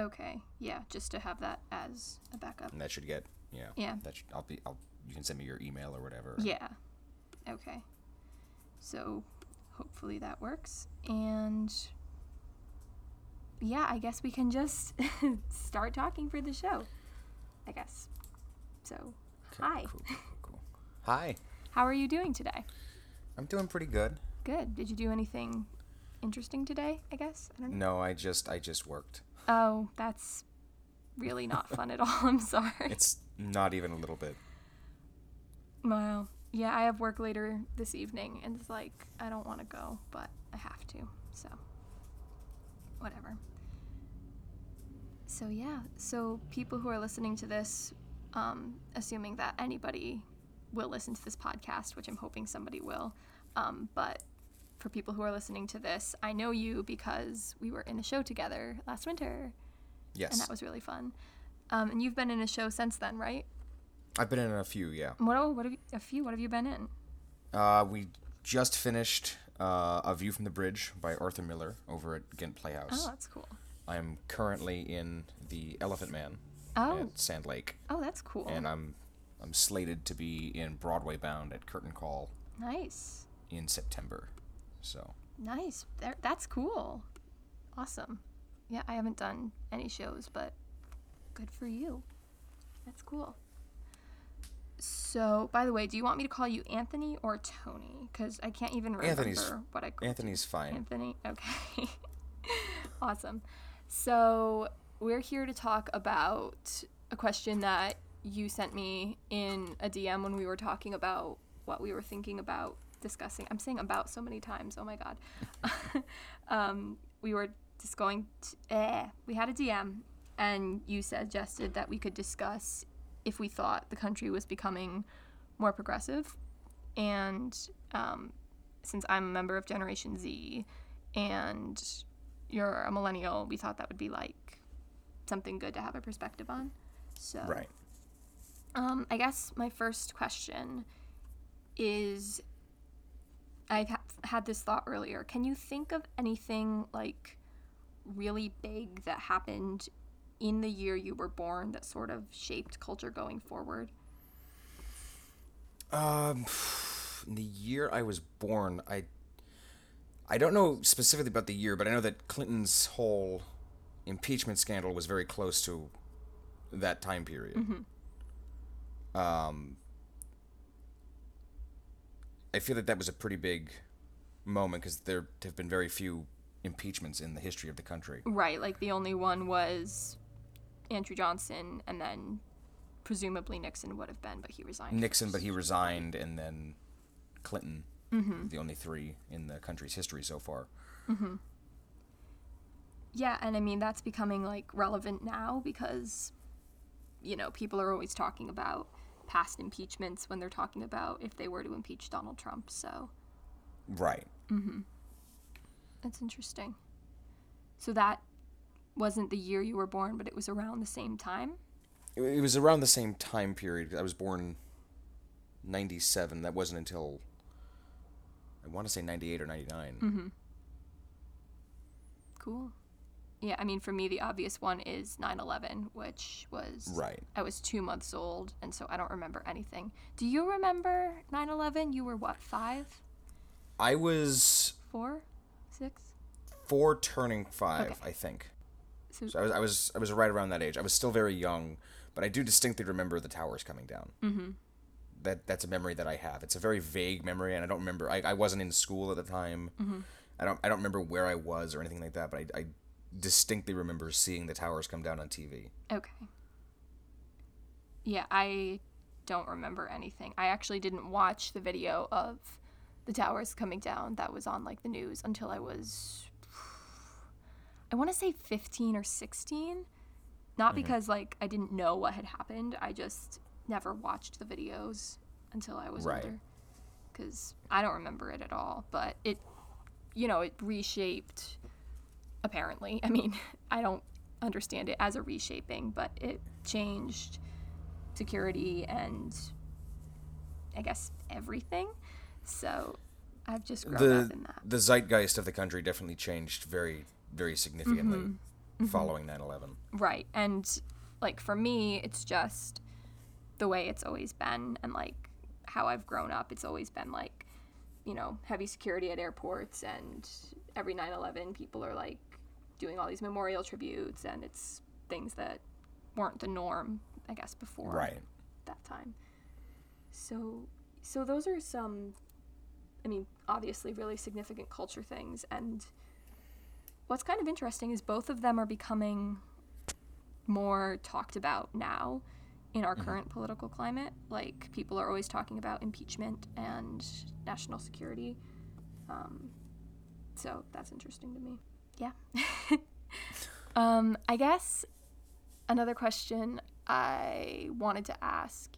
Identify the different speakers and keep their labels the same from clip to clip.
Speaker 1: Okay. Yeah, just to have that as a backup.
Speaker 2: and that should get yeah.
Speaker 1: Yeah.
Speaker 2: That should, I'll be. I'll. You can send me your email or whatever.
Speaker 1: Yeah. Okay. So hopefully that works. And yeah, I guess we can just start talking for the show. I guess. So,
Speaker 2: Okay,
Speaker 1: hi.
Speaker 2: Cool, cool, cool, cool. Hi.
Speaker 1: How are you doing today?
Speaker 2: I'm doing pretty good.
Speaker 1: Good. Did you do anything interesting today? I guess. I don't know.
Speaker 2: No, I just I just worked.
Speaker 1: Oh, that's really not fun at all. I'm sorry.
Speaker 2: It's not even a little bit.
Speaker 1: Well, Yeah, I have work later this evening, and it's like I don't want to go, but I have to. So, whatever. So yeah. So people who are listening to this, um, assuming that anybody will listen to this podcast, which I'm hoping somebody will, um, but for people who are listening to this, I know you because we were in a show together last winter,
Speaker 2: Yes.
Speaker 1: and that was really fun. Um, and you've been in a show since then, right?
Speaker 2: I've been in a few. Yeah.
Speaker 1: What? What have you? A few. What have you been in?
Speaker 2: Uh, we just finished uh, A View from the Bridge by Arthur Miller over at Ghent Playhouse.
Speaker 1: Oh, that's cool.
Speaker 2: I'm currently in The Elephant Man
Speaker 1: Oh,
Speaker 2: at Sand Lake,
Speaker 1: oh, that's cool.
Speaker 2: and I'm I'm slated to be in Broadway Bound at Curtain Call
Speaker 1: nice,
Speaker 2: in September. So
Speaker 1: nice. There, that's cool. Awesome. Yeah, I haven't done any shows, but good for you. That's cool. So, by the way, do you want me to call you Anthony or Tony? Because I can't even remember
Speaker 2: Anthony's-
Speaker 1: what I called
Speaker 2: Anthony's fine.
Speaker 1: Anthony. Okay. awesome. So, we're here to talk about a question that you sent me in a DM when we were talking about what we were thinking about discussing. I'm saying about so many times. Oh my God. um, we were just going to, eh, we had a DM and you suggested that we could discuss if we thought the country was becoming more progressive. And um, since I'm a member of Generation Z and you're a millennial, we thought that would be like something good to have a perspective on. So,
Speaker 2: Right.
Speaker 1: um, I guess my first question is I ha- had this thought earlier. Can you think of anything like really big that happened in the year you were born that sort of shaped culture going forward?
Speaker 2: Um, in the year I was born, I I don't know specifically about the year, but I know that Clinton's whole impeachment scandal was very close to that time period. Um, I feel that that was a pretty big moment because there have been very few impeachments in the history of the country.
Speaker 1: Right, like the only one was Andrew Johnson, and then presumably Nixon would have been, but he resigned.
Speaker 2: Nixon, but he resigned, and then Clinton.
Speaker 1: Mm-hmm.
Speaker 2: The only three in the country's history so far.
Speaker 1: Yeah, and I mean that's becoming like relevant now because you know, people are always talking about past impeachments when they're talking about if they were to impeach Donald Trump. So,
Speaker 2: Right. Mhm.
Speaker 1: That's interesting. So that wasn't the year you were born, but it was around the same time.
Speaker 2: It, was around the same time period. I was born 97. That wasn't until I want to say 98 or 99. Mhm.
Speaker 1: Cool. Yeah, I mean for me the obvious one is 9/11, which was
Speaker 2: Right.
Speaker 1: I was 2 months old and so I don't remember anything. Do you remember 9/11? You were what, 5?
Speaker 2: I was
Speaker 1: 4? 6?
Speaker 2: four turning five,
Speaker 1: Okay.
Speaker 2: I think.
Speaker 1: So,
Speaker 2: So I was, I was I was right around that age. I was still very young, but I do distinctly remember the towers coming down. Mm-hmm. That that's a memory that I have. It's a very vague memory, and I don't remember. I, I wasn't in school at the time. I don't I don't remember where I was or anything like that. But I, I distinctly remember seeing the towers come down on TV.
Speaker 1: Okay. Yeah, I don't remember anything. I actually didn't watch the video of the towers coming down that was on like the news until I was I want to say 15 or 16. Not mm-hmm. because like I didn't know what had happened. I just never watched the videos until I was
Speaker 2: Right.
Speaker 1: older cuz I don't remember it at all, but it you know, it reshaped apparently. I mean, I don't understand it as a reshaping, but it changed security and I guess everything. So I've just grown
Speaker 2: the
Speaker 1: up in that.
Speaker 2: the zeitgeist of the country definitely changed very very significantly. Mm-hmm. Mm-hmm. following 9/11.
Speaker 1: Right. And like for me, it's just the way it's always been and like how I've grown up. It's always been like, you know, heavy security at airports and every 9/11 people are like doing all these memorial tributes and it's things that weren't the norm, I guess, before
Speaker 2: Right.
Speaker 1: that time. So so those are some I mean, obviously really significant culture things and what's kind of interesting is both of them are becoming more talked about now in our current political climate. Like people are always talking about impeachment and national security. Um, so that's interesting to me. Yeah. um, I guess another question I wanted to ask,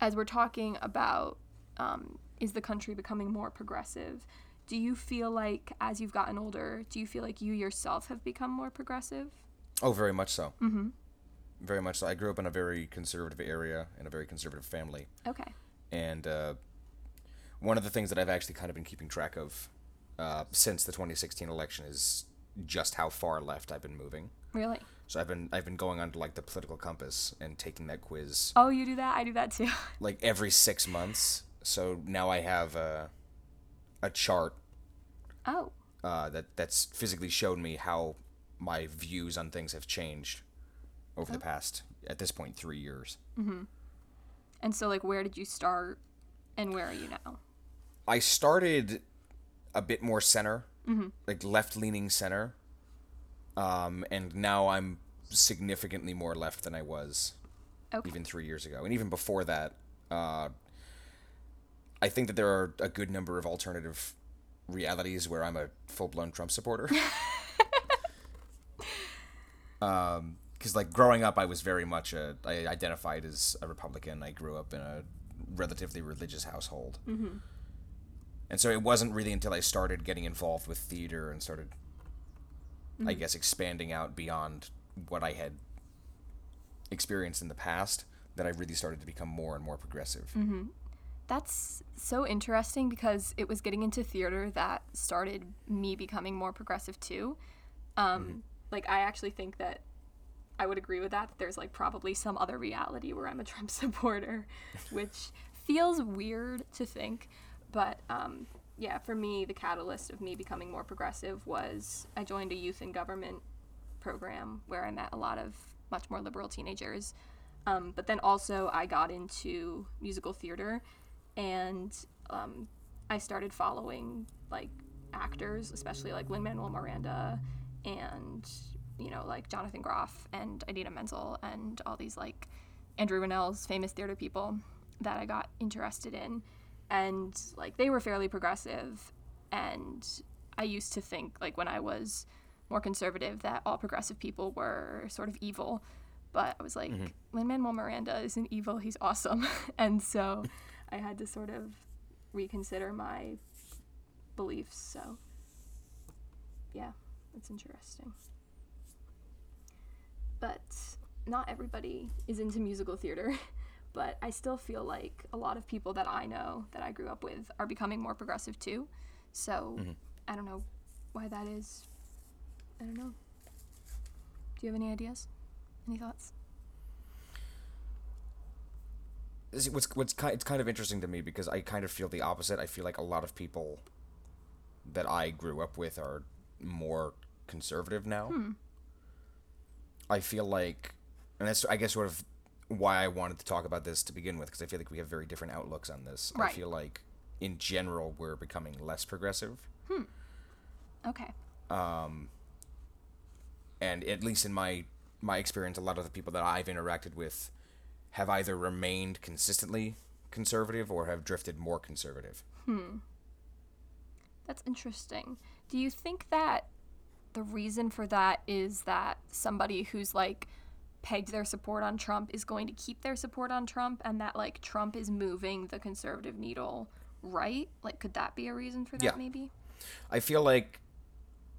Speaker 1: as we're talking about, um, is the country becoming more progressive? Do you feel like, as you've gotten older, do you feel like you yourself have become more progressive?
Speaker 2: Oh, very much so. Mm-hmm. Very much so. I grew up in a very conservative area in a very conservative family,
Speaker 1: Okay.
Speaker 2: and uh, one of the things that I've actually kind of been keeping track of uh, since the 2016 election is just how far left I've been moving.
Speaker 1: Really?
Speaker 2: So I've been I've been going on to like the political compass and taking that quiz
Speaker 1: Oh, you do that? I do that too.
Speaker 2: like every six months. So now I have a a chart
Speaker 1: Oh,
Speaker 2: uh, that that's physically shown me how my views on things have changed over the past at this point three years. Mhm.
Speaker 1: and so like, where did you start, and where are you now?
Speaker 2: I started a bit more center, like left leaning center, um, and now I'm significantly more left than I was
Speaker 1: Okay.
Speaker 2: even three years ago, and even before that. Uh, I think that there are a good number of alternative realities where I'm a full blown Trump supporter. um, because like growing up, I was very much a I identified as a Republican. I grew up in a relatively religious household, mm-hmm. And so it wasn't really until I started getting involved with theater and started, I mm-hmm. guess, expanding out beyond what I had experienced in the past that I really started to become more and more progressive. Mm-hmm.
Speaker 1: That's so interesting because it was getting into theater that started me becoming more progressive too. Um, mm-hmm. Like, I actually think that I would agree with that. that There's like probably some other reality where I'm a Trump supporter, which feels weird to think. But um, yeah, for me, the catalyst of me becoming more progressive was I joined a youth in government program where I met a lot of much more liberal teenagers. Um, but then also, I got into musical theater and um, I started following like actors, especially like Lin Manuel Miranda and you know like Jonathan Groff and Idina Menzel and all these like Andrew Rannells famous theater people that I got interested in, and like they were fairly progressive, and I used to think like when I was more conservative that all progressive people were sort of evil. But I was like, mm-hmm. Lin Manuel Miranda isn't evil, he's awesome. and so I had to sort of reconsider my beliefs. So, yeah, it's interesting. But not everybody is into musical theater. But I still feel like a lot of people that I know that I grew up with are becoming more progressive too. So mm-hmm. I don't know why that is. I don't know. Do you have any ideas? Any thoughts?
Speaker 2: Is what's what's kind it's kind of interesting to me because I kind of feel the opposite. I feel like a lot of people that I grew up with are more conservative now. Hmm. I feel like, and that's I guess sort of why I wanted to talk about this to begin with because I feel like we have very different outlooks on this.
Speaker 1: Right.
Speaker 2: I feel like in general we're becoming less progressive,
Speaker 1: Okay.
Speaker 2: Um and at least in my my experience, a lot of the people that I've interacted with have either remained consistently conservative or have drifted more conservative. Hmm.
Speaker 1: That's interesting. Do you think that the reason for that is that somebody who's like pegged their support on Trump is going to keep their support on Trump and that like Trump is moving the conservative needle right? Like could that be a reason for that
Speaker 2: Yeah.
Speaker 1: maybe?
Speaker 2: I feel like,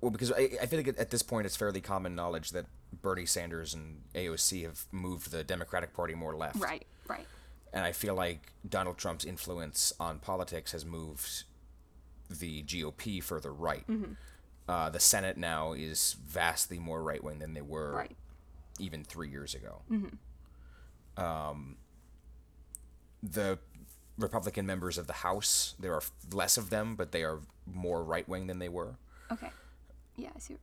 Speaker 2: well, because I, I feel like at- this point it's fairly common knowledge that Bernie Sanders and AOC have moved the Democratic Party more left.
Speaker 1: Right, right.
Speaker 2: And I feel like Donald Trump's influence on politics has moved the GOP further right. uh, the Senate now is vastly more right wing than they were
Speaker 1: Right.
Speaker 2: Even three years ago. Um, the Republican members of the House, there are less of them, but they are more right wing than they were.
Speaker 1: Okay. Yeah, I see.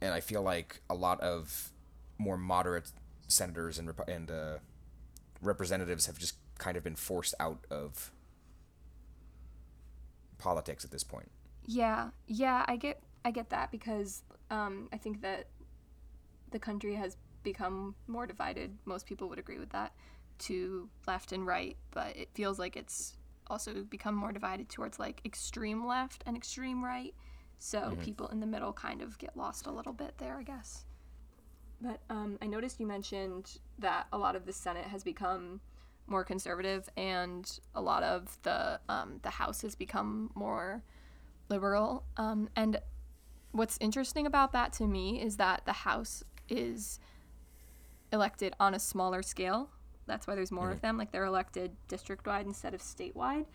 Speaker 2: and I feel like a lot of more moderate senators and rep- and uh, representatives have just kind of been forced out of politics at this point.
Speaker 1: Yeah, yeah, I get I get that because um, I think that the country has become more divided. Most people would agree with that to left and right, but it feels like it's also become more divided towards like extreme left and extreme right. So people in the middle kind of get lost a little bit there, I guess. But um, I noticed you mentioned that a lot of the Senate has become more conservative, and a lot of the um, the House has become more liberal. Um, and what's interesting about that to me is that the House is elected on a smaller scale. That's why there's more of them. Like they're elected district wide instead of statewide.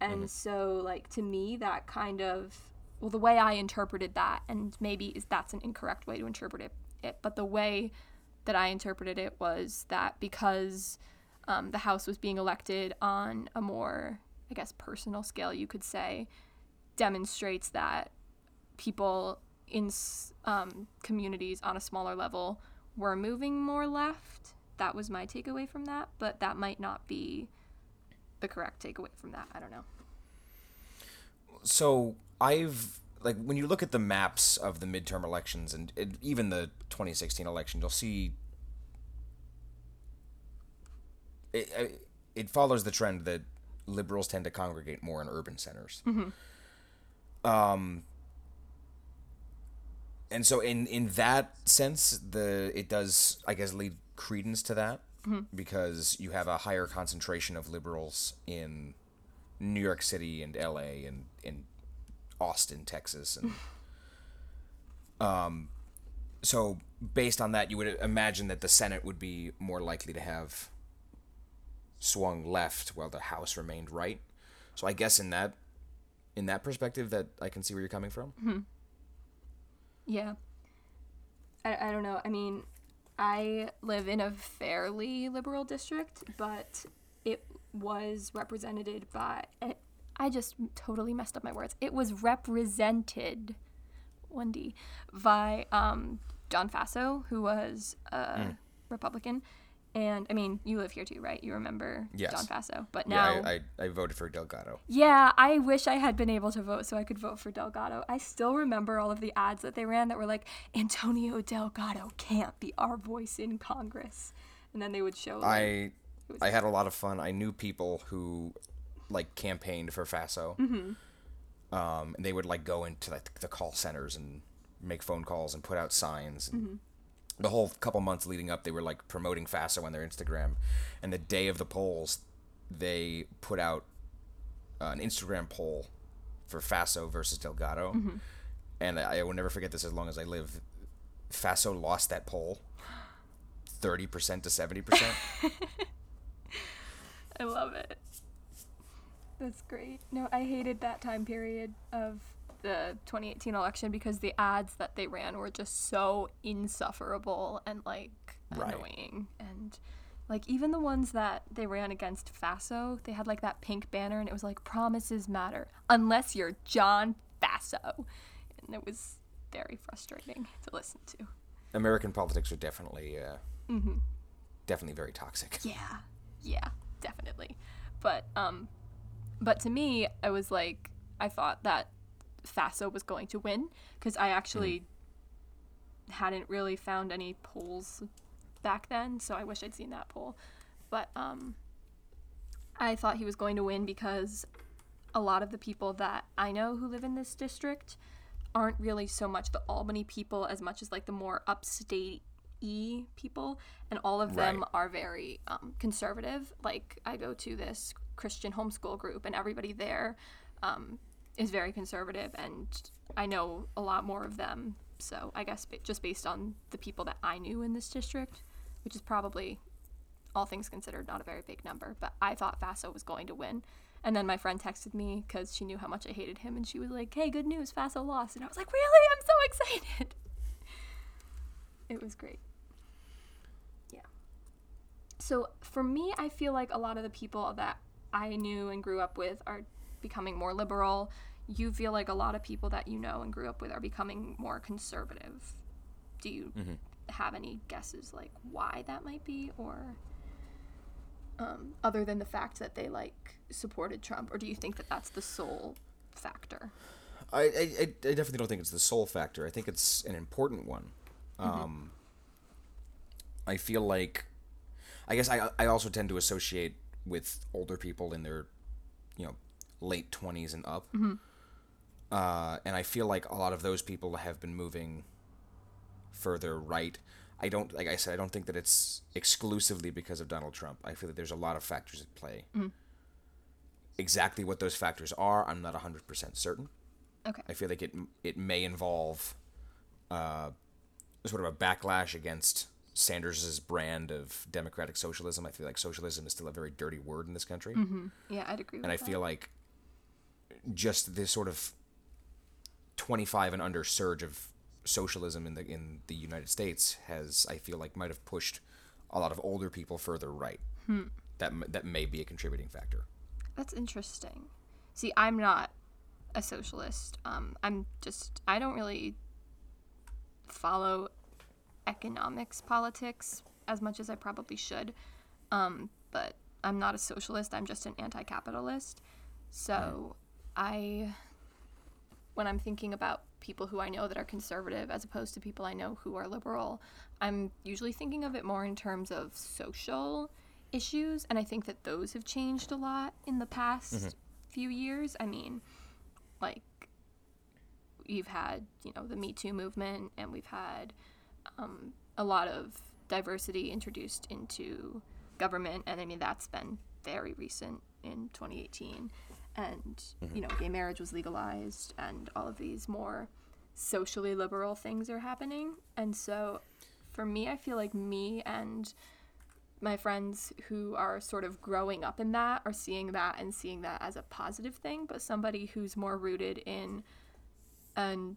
Speaker 1: And so, like, to me, that kind of, well, the way I interpreted that, and maybe is that's an incorrect way to interpret it, it but the way that I interpreted it was that because um, the House was being elected on a more, I guess, personal scale, you could say, demonstrates that people in um, communities on a smaller level were moving more left. That was my takeaway from that, but that might not be the correct takeaway from that. I don't know.
Speaker 2: So I've like when you look at the maps of the midterm elections and it, even the 2016 election, you'll see it, it. It follows the trend that liberals tend to congregate more in urban centers. Um, and so in in that sense, the it does I guess lead credence to that because you have a higher concentration of liberals in New York City and L.A. and in Austin, Texas, and um, so based on that, you would imagine that the Senate would be more likely to have swung left while the House remained right. So I guess in that in that perspective, that I can see where you're coming from.
Speaker 1: Yeah. I, I don't know. I mean, I live in a fairly liberal district, but it was represented by. It, I just totally messed up my words. It was represented, 1D, by um, John Faso, who was a Republican. And I mean, you live here too, right? You remember
Speaker 2: Yes.
Speaker 1: John Faso. But now.
Speaker 2: Yeah, I, I, I voted for Delgado.
Speaker 1: Yeah, I wish I had been able to vote so I could vote for Delgado. I still remember all of the ads that they ran that were like, Antonio Delgado can't be our voice in Congress. And then they would show. Like,
Speaker 2: I I had a lot of fun. I knew people who like campaigned for Faso. Mm-hmm. Um, and they would like go into like the call centers and make phone calls and put out signs. And The whole couple months leading up, they were like promoting Faso on their Instagram. And the day of the polls, they put out uh, an Instagram poll for Faso versus Delgado. And I, I will never forget this as long as I live. Faso lost that poll. 30% to 70%.
Speaker 1: I love it. That's great. No, I hated that time period of the 2018 election because the ads that they ran were just so insufferable and like
Speaker 2: Right.
Speaker 1: annoying and like even the ones that they ran against Faso, they had like that pink banner and it was like promises matter unless you're John Faso. And it was very frustrating to listen to.
Speaker 2: American politics are definitely, uh, definitely very toxic.
Speaker 1: Yeah. Yeah, definitely. But um but to me, I was like I thought that Faso was going to win because I actually hadn't really found any polls back then, so I wish I'd seen that poll. But um I thought he was going to win because a lot of the people that I know who live in this district aren't really so much the Albany people as much as like the more upstate e people and all of them
Speaker 2: Right.
Speaker 1: are very um, conservative like i go to this christian homeschool group and everybody there um, is very conservative and i know a lot more of them so i guess just based on the people that i knew in this district which is probably all things considered not a very big number but i thought faso was going to win And then my friend texted me because she knew how much I hated him, and she was like, "Hey, good news, Faso lost." And I was like, "Really? I'm so excited!" It was great. Yeah. So for me, I feel like a lot of the people that I knew and grew up with are becoming more liberal. You feel like a lot of people that you know and grew up with are becoming more conservative. Do you have any guesses like why that might be, or um, other than the fact that they like supported Trump, or do you think that that's the sole factor?
Speaker 2: I, I, I definitely don't think it's the sole factor. I think it's an important one. Um, I feel like, I guess I I also tend to associate with older people in their, you know, late twenties and up. Uh, and I feel like a lot of those people have been moving further right. I don't, like I said, I don't think that it's exclusively because of Donald Trump. I feel that there's a lot of factors at play. Exactly what those factors are, I'm not 100% certain.
Speaker 1: Okay.
Speaker 2: I feel like it it may involve uh, sort of a backlash against Sanders' brand of democratic socialism. I feel like socialism is still a very dirty word in this country,
Speaker 1: Yeah, I'd agree.
Speaker 2: and I
Speaker 1: that.
Speaker 2: feel like just this sort of twenty-five and under surge of socialism in the in the United States has, I feel like, might have pushed a lot of older people further right. That that may be a contributing factor.
Speaker 1: That's interesting. See, I'm not a socialist. Um, I'm just I don't really follow economics politics as much as I probably should. Um, but I'm not a socialist. I'm just an anti-capitalist. So I, when I'm thinking about people who I know that are conservative as opposed to people I know who are liberal, I'm usually thinking of it more in terms of social issues, and I think that those have changed a lot in the past few years. I mean, like you've had you know the Me Too movement, and we've had um, a lot of diversity introduced into government, and I mean that's been very recent in 2018. And mm-hmm. you know, gay marriage was legalized, and all of these more socially liberal things are happening. And so, for me, I feel like me and my friends who are sort of growing up in that are seeing that and seeing that as a positive thing, but somebody who's more rooted in an,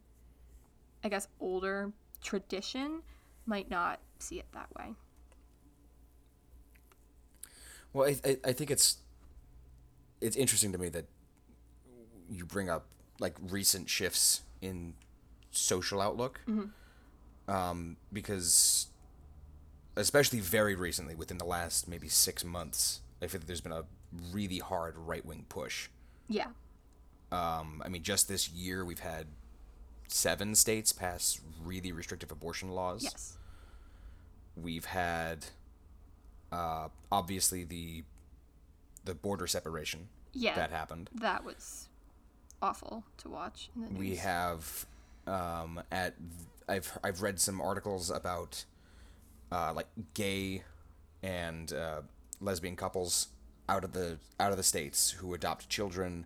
Speaker 1: I guess, older tradition might not see it that way.
Speaker 2: Well, I, I, I think it's it's interesting to me that you bring up like recent shifts in social outlook, um, because especially very recently, within the last maybe six months, I feel that there's been a really hard right wing push.
Speaker 1: Yeah.
Speaker 2: Um, I mean, just this year we've had seven states pass really restrictive abortion laws.
Speaker 1: Yes.
Speaker 2: We've had uh, obviously the the border separation
Speaker 1: Yeah.
Speaker 2: that happened.
Speaker 1: That was awful to watch. In the news.
Speaker 2: We have um, at I've I've read some articles about uh, like gay and uh, lesbian couples out of the out of the states who adopt children,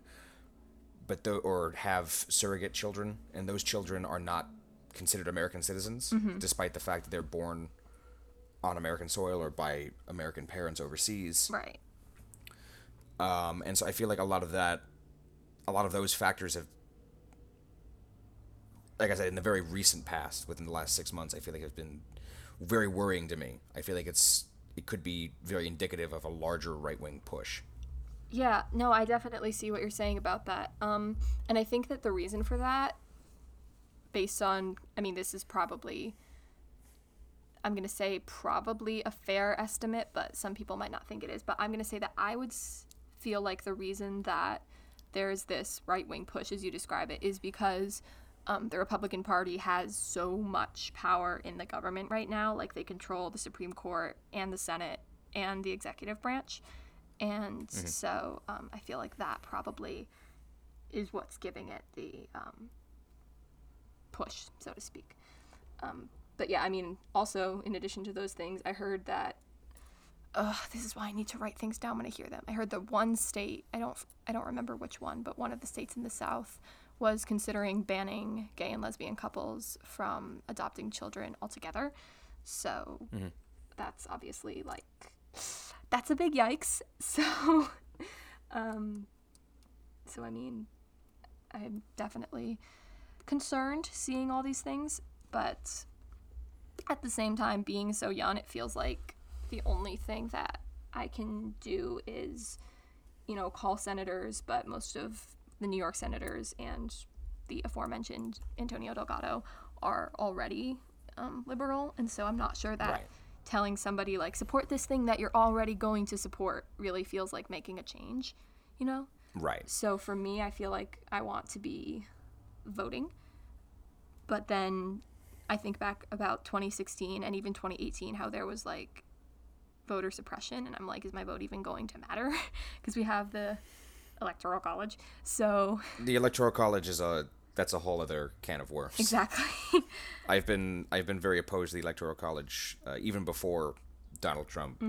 Speaker 2: but tho- or have surrogate children, and those children are not considered American citizens, despite the fact that they're born on American soil or by American parents overseas.
Speaker 1: Right.
Speaker 2: Um, and so I feel like a lot of that, a lot of those factors have, like I said, in the very recent past, within the last six months, I feel like has been very worrying to me. I feel like it's it could be very indicative of a larger right wing push.
Speaker 1: Yeah, no, I definitely see what you're saying about that. Um, and I think that the reason for that, based on, I mean, this is probably, I'm going to say probably a fair estimate, but some people might not think it is. But I'm going to say that I would feel like the reason that there's this right wing push, as you describe it, is because um, the Republican Party has so much power in the government right now. Like they control the Supreme Court and the Senate and the executive branch. And so um, I feel like that probably is what's giving it the um, push, so to speak. Um, but yeah, I mean, also in addition to those things, I heard that. Ugh, this is why I need to write things down when I hear them. I heard that one state, I don't, I don't remember which one, but one of the states in the South was considering banning gay and lesbian couples from adopting children altogether. So that's obviously like that's a big yikes. So, um, So, I mean, I'm definitely concerned seeing all these things, but at the same time, being so young, it feels like the only thing that I can do is, you know, call senators, but most of the New York senators and the aforementioned Antonio Delgado are already um, liberal. And so I'm not sure that
Speaker 2: Right.
Speaker 1: telling somebody, like, support this thing that you're already going to support really feels like making a change, you know?
Speaker 2: Right.
Speaker 1: So for me, I feel like I want to be voting. But then I think back about 2016 and even 2018, how there was like voter suppression. And I'm like, is my vote even going to matter? Because we have the electoral college. So,
Speaker 2: The electoral college is a that's a whole other can of worms.
Speaker 1: exactly.
Speaker 2: I've been I've been very opposed to the electoral college uh, even before Donald Trump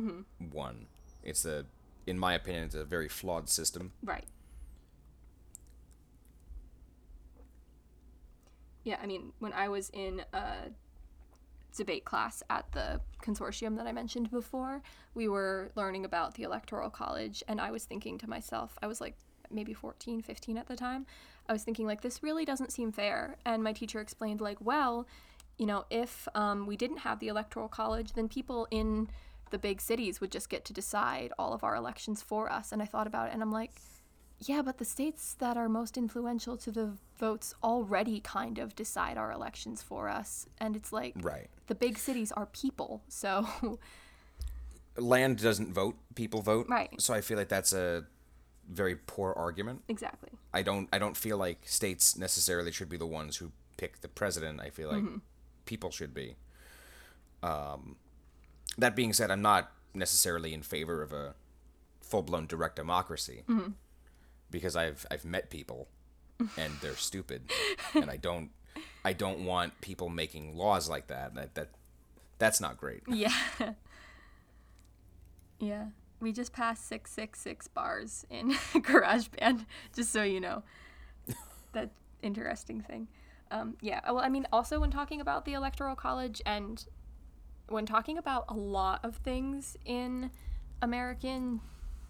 Speaker 2: won. It's a in my opinion it's a very flawed system.
Speaker 1: right. Yeah, I mean, when I was in a debate class at the consortium that I mentioned before, we were learning about the Electoral College, and I was thinking to myself, I was like maybe 14, 15 at the time. I was thinking, like, this really doesn't seem fair. And my teacher explained, like, well, you know, if um, we didn't have the Electoral College, then people in the big cities would just get to decide all of our elections for us. And I thought about it, and I'm like, yeah, but the states that are most influential to the votes already kind of decide our elections for us. And it's like
Speaker 2: Right.
Speaker 1: the big cities are people. So,
Speaker 2: Land doesn't vote, people vote.
Speaker 1: Right.
Speaker 2: So I feel like that's a very poor argument.
Speaker 1: exactly.
Speaker 2: I don't I don't feel like states necessarily should be the ones who pick the president. I feel like people should be. Um, that being said, I'm not necessarily in favor of a full blown direct democracy because I've I've met people and they're stupid, and I don't I don't want people making laws like that. That that that's not great.
Speaker 1: Yeah. yeah. We just passed 666 bars in GarageBand, just so you know. That interesting thing. Um, yeah. Well, I mean, also when talking about the Electoral College and when talking about a lot of things in American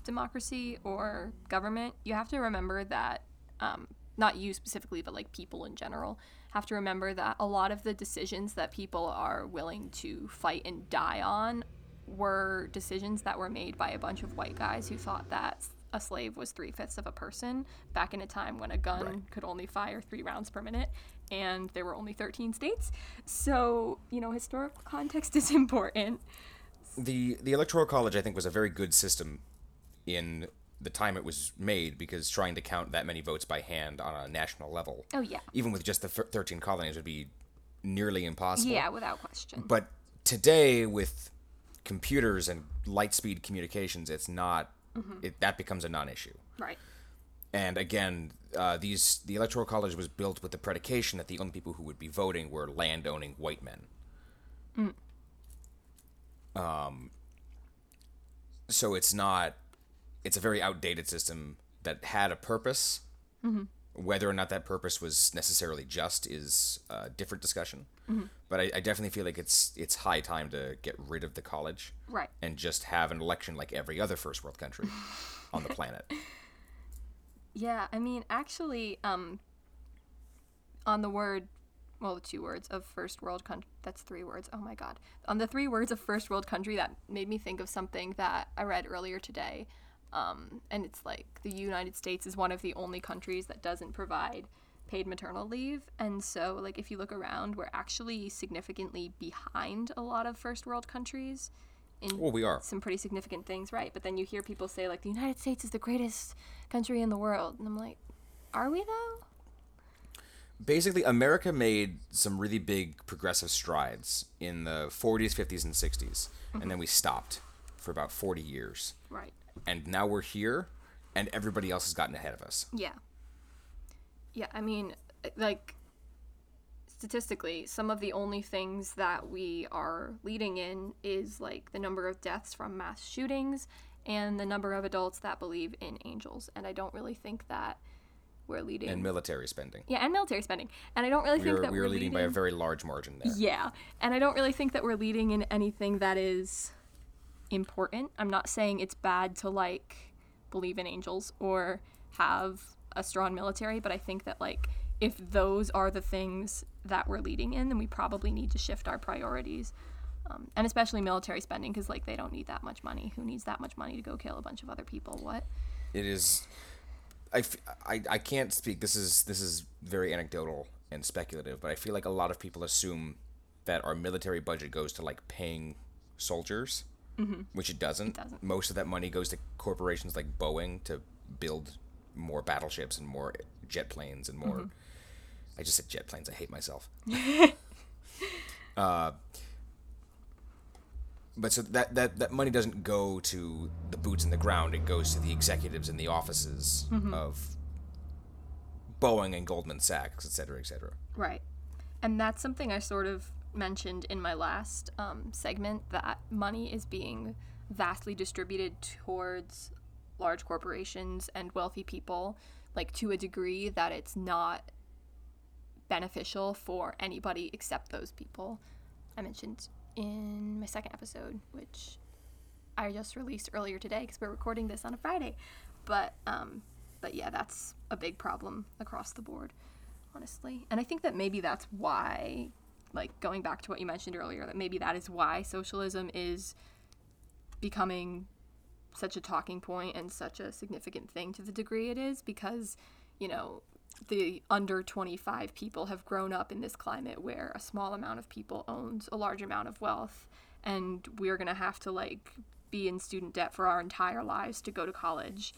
Speaker 1: democracy or government, you have to remember that, um, not you specifically, but like people in general, have to remember that a lot of the decisions that people are willing to fight and die on were decisions that were made by a bunch of white guys who thought that a slave was three fifths of a person back in a time when a gun
Speaker 2: Right.
Speaker 1: could only fire three rounds per minute and there were only 13 states. So, you know, historical context is important.
Speaker 2: the the electoral college I think was a very good system in the time it was made because trying to count that many votes by hand on a national level,
Speaker 1: Oh, yeah.
Speaker 2: even with just the thir- thirteen colonies, would be nearly impossible.
Speaker 1: Yeah, without question.
Speaker 2: But today, with computers and light speed communications, it's not. It, that becomes a non-issue.
Speaker 1: Right.
Speaker 2: And again, uh, these the electoral college was built with the predication that the only people who would be voting were land-owning white men. Um, so it's not. It's a very outdated system that had a purpose. Whether or not that purpose was necessarily just is a different discussion. But I, I definitely feel like it's it's high time to get rid of the college
Speaker 1: Right.
Speaker 2: and just have an election like every other first world country on the planet.
Speaker 1: Yeah, I mean, actually, um, on the word, well, the two words of first world country, that's three words. Oh my God. On the three words of first world country, that made me think of something that I read earlier today. Um, and it's like the United States is one of the only countries that doesn't provide paid maternal leave. And so, like, if you look around, we're actually significantly behind a lot of first world countries in
Speaker 2: Well, we are.
Speaker 1: some pretty significant things, right? But then you hear people say like the United States is the greatest country in the world, and I'm like, are we though?
Speaker 2: basically america made some really big progressive strides in the 40s 50s and 60s and then we stopped for about 40 years
Speaker 1: Right.
Speaker 2: And now we're here and everybody else has gotten ahead of us
Speaker 1: Yeah. Yeah, I mean, like statistically, some of the only things that we are leading in is like the number of deaths from mass shootings and the number of adults that believe in angels. And I don't really think that we're leading.
Speaker 2: and military spending
Speaker 1: yeah, and military spending. And I don't really
Speaker 2: we
Speaker 1: think
Speaker 2: are,
Speaker 1: that
Speaker 2: we
Speaker 1: we're
Speaker 2: are leading by a very large margin there
Speaker 1: Yeah, and I don't really think that we're leading in anything that is important. I'm not saying it's bad to like believe in angels or have a strong military, but I think that like if those are the things that we're leading in, then we probably need to shift our priorities. Um, and especially military spending because like they don't need that much money who needs that much money to go kill a bunch of other people what
Speaker 2: it is I, I, I can't speak this is this is very anecdotal and speculative but i feel like a lot of people assume that our military budget goes to like paying soldiers mm-hmm. which it doesn't. it doesn't most of that money goes to corporations like boeing to build more battleships and more jet planes and more mm-hmm. i just said jet planes i hate myself uh, but so that, that that money doesn't go to the boots in the ground it goes to the executives in the offices mm-hmm. of boeing and goldman sachs et cetera et cetera
Speaker 1: right and that's something i sort of mentioned in my last um, segment that money is being vastly distributed towards large corporations and wealthy people like to a degree that it's not beneficial for anybody except those people i mentioned in my second episode, which I just released earlier today because we're recording this on a Friday. But um, but yeah, that's a big problem across the board, honestly. And I think that maybe that's why, like going back to what you mentioned earlier, that maybe that is why socialism is becoming such a talking point and such a significant thing to the degree it is because you know the under 25 people have grown up in this climate where a small amount of people owns a large amount of wealth and we're going to have to like be in student debt for our entire lives to go to college.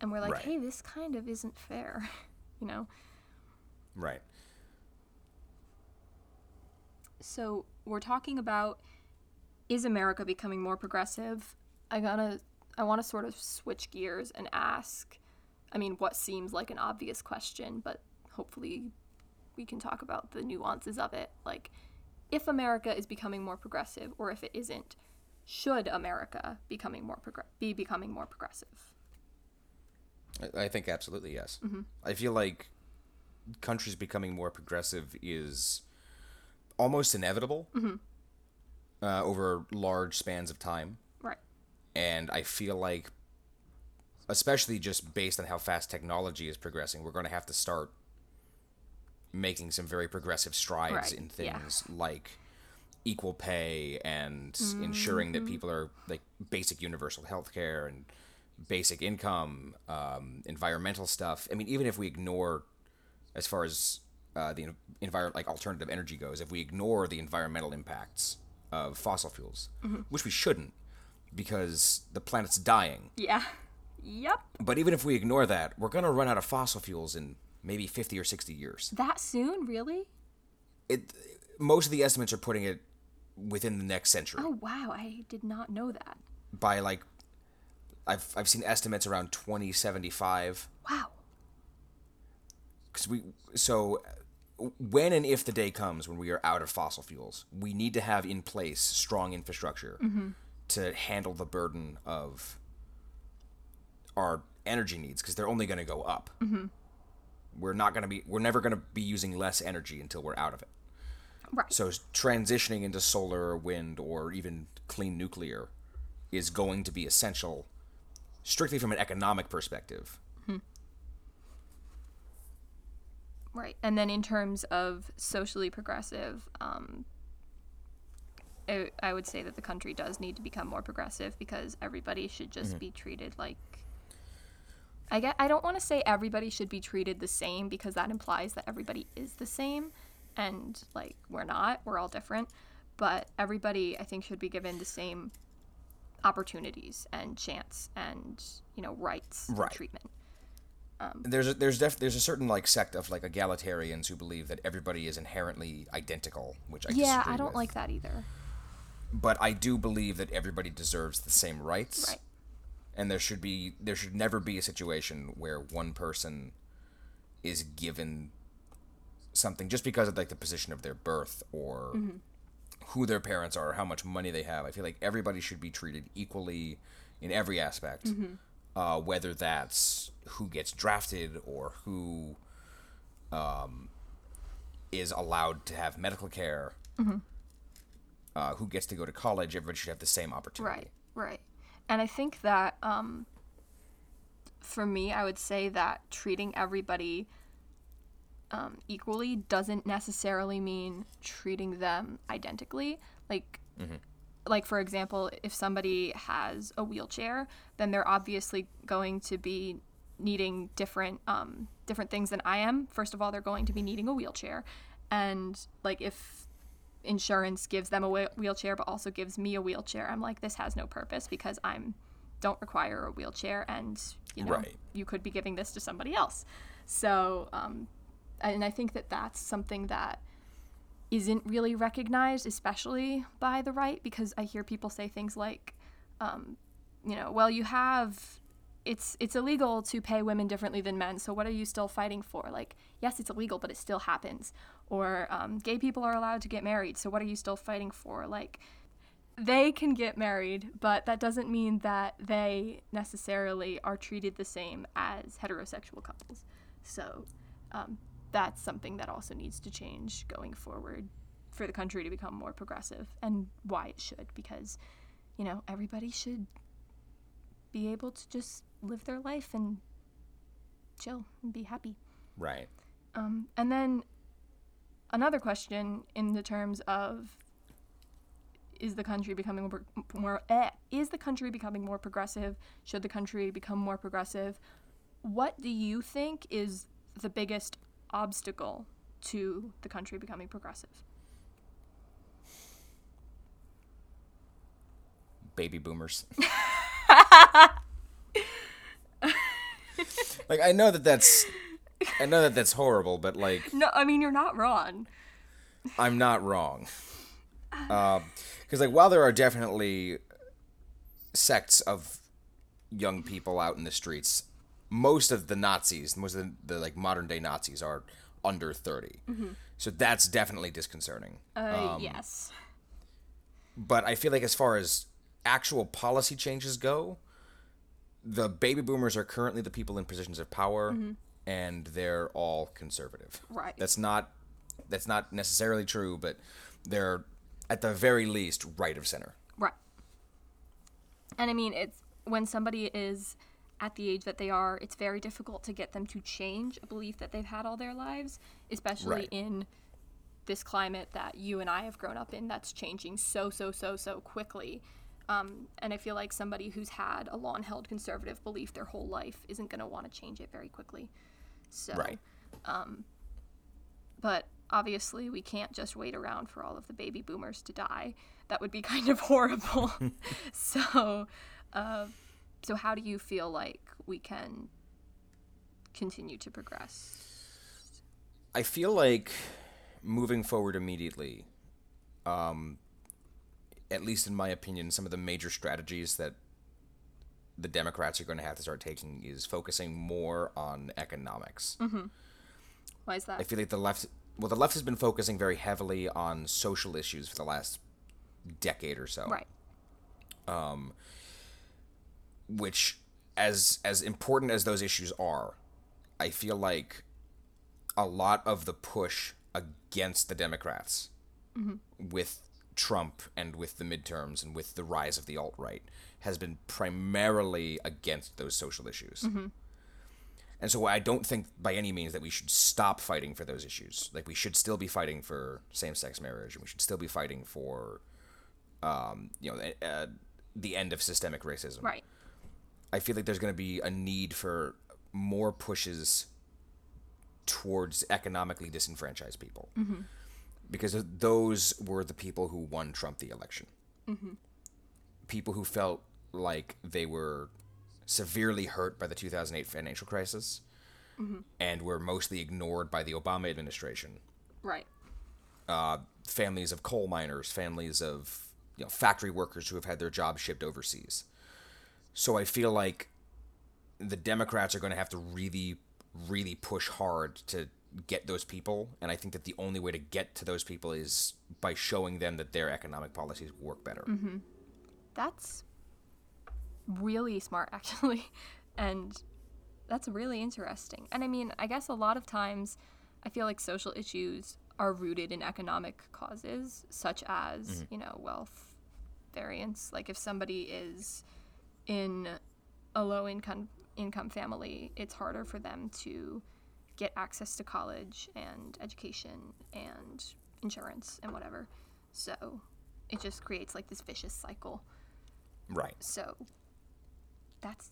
Speaker 1: And we're like right. hey this kind of isn't fair you know?
Speaker 2: Right
Speaker 1: so we're talking about is america becoming more progressive i gotta i want to sort of switch gears and ask I mean, what seems like an obvious question, but hopefully we can talk about the nuances of it. Like, if America is becoming more progressive, or if it isn't, should America becoming more progr- be becoming more progressive?
Speaker 2: I think absolutely yes. Mm-hmm. I feel like countries becoming more progressive is almost inevitable mm-hmm. uh, over large spans of time.
Speaker 1: Right.
Speaker 2: And I feel like especially just based on how fast technology is progressing, we're going to have to start making some very progressive strides right. in things yeah. like equal pay and mm-hmm. ensuring that people are like basic universal health care and basic income, um, environmental stuff. I mean, even if we ignore, as far as uh, the environment, like alternative energy goes, if we ignore the environmental impacts of fossil fuels, mm-hmm. which we shouldn't, because the planet's dying.
Speaker 1: Yeah. Yep.
Speaker 2: But even if we ignore that, we're going to run out of fossil fuels in maybe 50 or 60 years.
Speaker 1: That soon, really?
Speaker 2: It most of the estimates are putting it within the next century.
Speaker 1: Oh wow, I did not know that.
Speaker 2: By like I've I've seen estimates around 2075.
Speaker 1: Wow.
Speaker 2: Cuz we so when and if the day comes when we are out of fossil fuels, we need to have in place strong infrastructure mm-hmm. to handle the burden of our energy needs because they're only going to go up. Mm-hmm. We're not going to be we're never going to be using less energy until we're out of it.
Speaker 1: Right.
Speaker 2: So transitioning into solar or wind or even clean nuclear is going to be essential strictly from an economic perspective. Mm-hmm.
Speaker 1: Right. And then in terms of socially progressive, um, I would say that the country does need to become more progressive because everybody should just mm-hmm. be treated like I get I don't want to say everybody should be treated the same because that implies that everybody is the same and like we're not, we're all different, but everybody I think should be given the same opportunities and chance and, you know, rights right. treatment.
Speaker 2: Um, there's a, there's def, there's a certain like sect of like egalitarians who believe that everybody is inherently identical, which I
Speaker 1: yeah I don't
Speaker 2: with.
Speaker 1: like that either.
Speaker 2: But I do believe that everybody deserves the same rights.
Speaker 1: Right
Speaker 2: and there should be there should never be a situation where one person is given something just because of like the position of their birth or mm-hmm. who their parents are or how much money they have. I feel like everybody should be treated equally in every aspect, mm-hmm. Uh, whether that's who gets drafted or who um, is allowed to have medical care, mm-hmm. uh, who gets to go to college. Everybody should have the same opportunity.
Speaker 1: Right. Right. And I think that um, for me, I would say that treating everybody um, equally doesn't necessarily mean treating them identically. Like, like for example, if somebody has a wheelchair, then they're obviously going to be needing different um, different things than I am. First of all, they're going to be needing a wheelchair, and like if insurance gives them a wheel- wheelchair but also gives me a wheelchair, I'm like this has no purpose because I'm don't require a wheelchair, and you know
Speaker 2: Right.
Speaker 1: you could be giving this to somebody else. So, um, and I think that that's something that isn't really recognized, especially by the right, because I hear people say things like, um, you know, well, you have. It's it's illegal to pay women differently than men, so what are you still fighting for? Like, yes, it's illegal, but it still happens. Or um, gay people are allowed to get married, so what are you still fighting for? Like, they can get married, but that doesn't mean that they necessarily are treated the same as heterosexual couples. So um, that's something that also needs to change going forward for the country to become more progressive and why it should, because, you know, everybody should be able to just live their life and chill and be happy.
Speaker 2: Right.
Speaker 1: Um, and then another question in the terms of is the country becoming more, more eh, is the country becoming more progressive? Should the country become more progressive? What do you think is the biggest obstacle to the country becoming progressive?
Speaker 2: Baby boomers. like I know that that's I know that that's horrible, but like
Speaker 1: No, I mean you're not wrong.
Speaker 2: I'm not wrong. Um, because like while there are definitely sects of young people out in the streets, most of the Nazis, most of the, the like modern day Nazis are under 30. Mm-hmm. So that's definitely disconcerting.
Speaker 1: Uh, um, yes.
Speaker 2: But I feel like as far as actual policy changes go, the baby boomers are currently the people in positions of power mm-hmm. and they're all conservative.
Speaker 1: Right.
Speaker 2: That's not that's not necessarily true, but they're at the very least right of center.
Speaker 1: Right. And I mean, it's when somebody is at the age that they are, it's very difficult to get them to change a belief that they've had all their lives, especially
Speaker 2: Right.
Speaker 1: in this climate that you and I have grown up in that's changing so, so, so, so quickly. Um, and I feel like somebody who's had a long held conservative belief their whole life isn't going to want to change it very quickly. So,
Speaker 2: Right.
Speaker 1: but obviously we can't just wait around for all of the baby boomers to die that would be kind of horrible so uh, so how do you feel like we can continue to progress
Speaker 2: I feel like moving forward immediately, um, at least in my opinion, some of the major strategies that the Democrats are going to have to start taking is focusing more on economics.
Speaker 1: why is that
Speaker 2: I feel like the left, well, the left has been focusing very heavily on social issues for the last decade or so.
Speaker 1: right
Speaker 2: which as as important as those issues are i feel like a lot of the push against the democrats with trump and with the midterms and with the rise of the alt-right has been primarily against those social issues. And so i don't think by any means that we should stop fighting for those issues. Like we should still be fighting for same-sex marriage and we should still be fighting for um, you know uh, the end of systemic racism.
Speaker 1: Right
Speaker 2: I feel like there's going to be a need for more pushes towards economically disenfranchised people. Mm-hmm. Because those were the people who won Trump the election. Mm-hmm. People who felt like they were severely hurt by the 2008 financial crisis mm-hmm. and were mostly ignored by the Obama administration.
Speaker 1: right
Speaker 2: Uh, families of coal miners, families of you know, factory workers who have had their jobs shipped overseas. So I feel like the Democrats are going to have to really, really push hard to get those people. And I think that the only way to get to those people is by showing them that their economic policies work better. Mm-hmm.
Speaker 1: that's really smart actually and that's really interesting and i mean i guess a lot of times i feel like social issues are rooted in economic causes such as mm-hmm. you know wealth variance like if somebody is in a low income income family, it's harder for them to get access to college and education and insurance and whatever. So it just creates like this vicious cycle.
Speaker 2: Right.
Speaker 1: So that's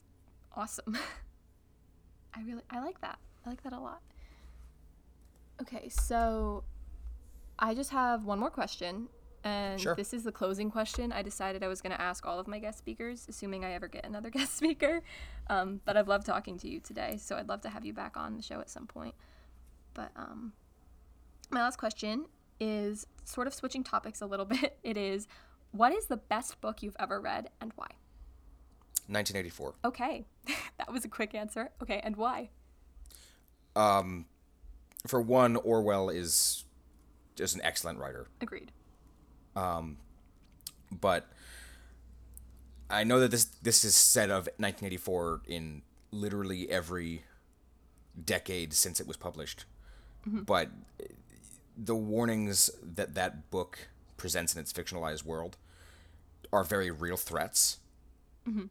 Speaker 1: awesome. I really I like that. I like that a lot. Okay, so I just have one more question and
Speaker 2: Sure.
Speaker 1: this is the closing question. I decided I was going to ask all of my guest speakers, assuming I ever get another guest speaker. Um, but I've loved talking to you today, so I'd love to have you back on the show at some point. But um, my last question is sort of switching topics a little bit. It is, what is the best book you've ever read and why?
Speaker 2: 1984.
Speaker 1: Okay, that was a quick answer. Okay, and why?
Speaker 2: Um, for one, Orwell is just an excellent writer.
Speaker 1: Agreed.
Speaker 2: Um, but I know that this this is said of 1984 in literally every decade since it was published. Mm-hmm. But uh, the warnings that that book presents in its fictionalized world are very real threats. Mm-hmm.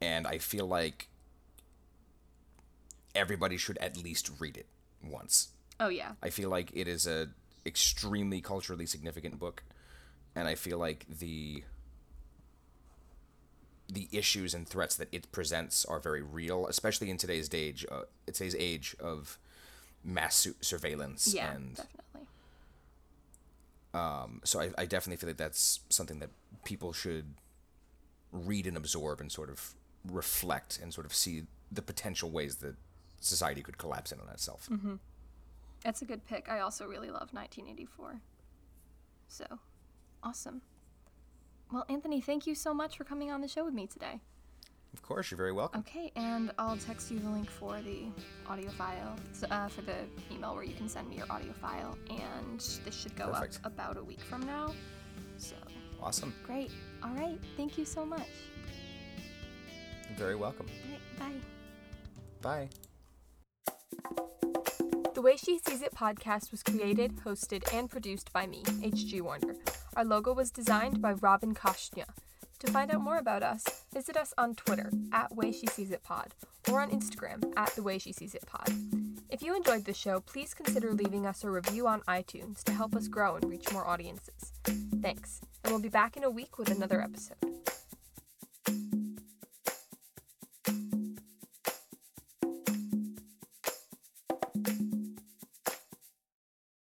Speaker 2: And I feel like everybody should at least read it once.
Speaker 1: Oh, yeah.
Speaker 2: I feel like it is a extremely culturally significant book, and I feel like the the issues and threats that it presents are very real, especially in today's age. Uh, today's age of mass su- surveillance,
Speaker 1: Yeah,
Speaker 2: and
Speaker 1: definitely.
Speaker 2: um, so I, I definitely feel like that's something that people should read and absorb and sort of reflect and sort of see the potential ways that society could collapse in on itself.
Speaker 1: That's a good pick. I also really love 1984. So, awesome. Well, Anthony, thank you so much for coming on the show with me today.
Speaker 2: Of course, you're very welcome.
Speaker 1: Okay, and I'll text you the link for the audio file, uh, for the email where you can send me your audio file, and this should go
Speaker 2: Perfect.
Speaker 1: up about a week from now. So,
Speaker 2: Awesome.
Speaker 1: great. All right, thank you so much.
Speaker 2: You're very welcome.
Speaker 1: All right, bye.
Speaker 2: Bye.
Speaker 1: The Way She Sees It podcast was created, hosted, and produced by me, H.G. Warrender. Our logo was designed by Robin Kasznia. To find out more about us, visit us on Twitter at Way She Sees It Pod or on Instagram at The Way She Sees It Pod. If you enjoyed this show, please consider leaving us a review on iTunes to help us grow and reach more audiences. Thanks, and we'll be back in a week with another episode.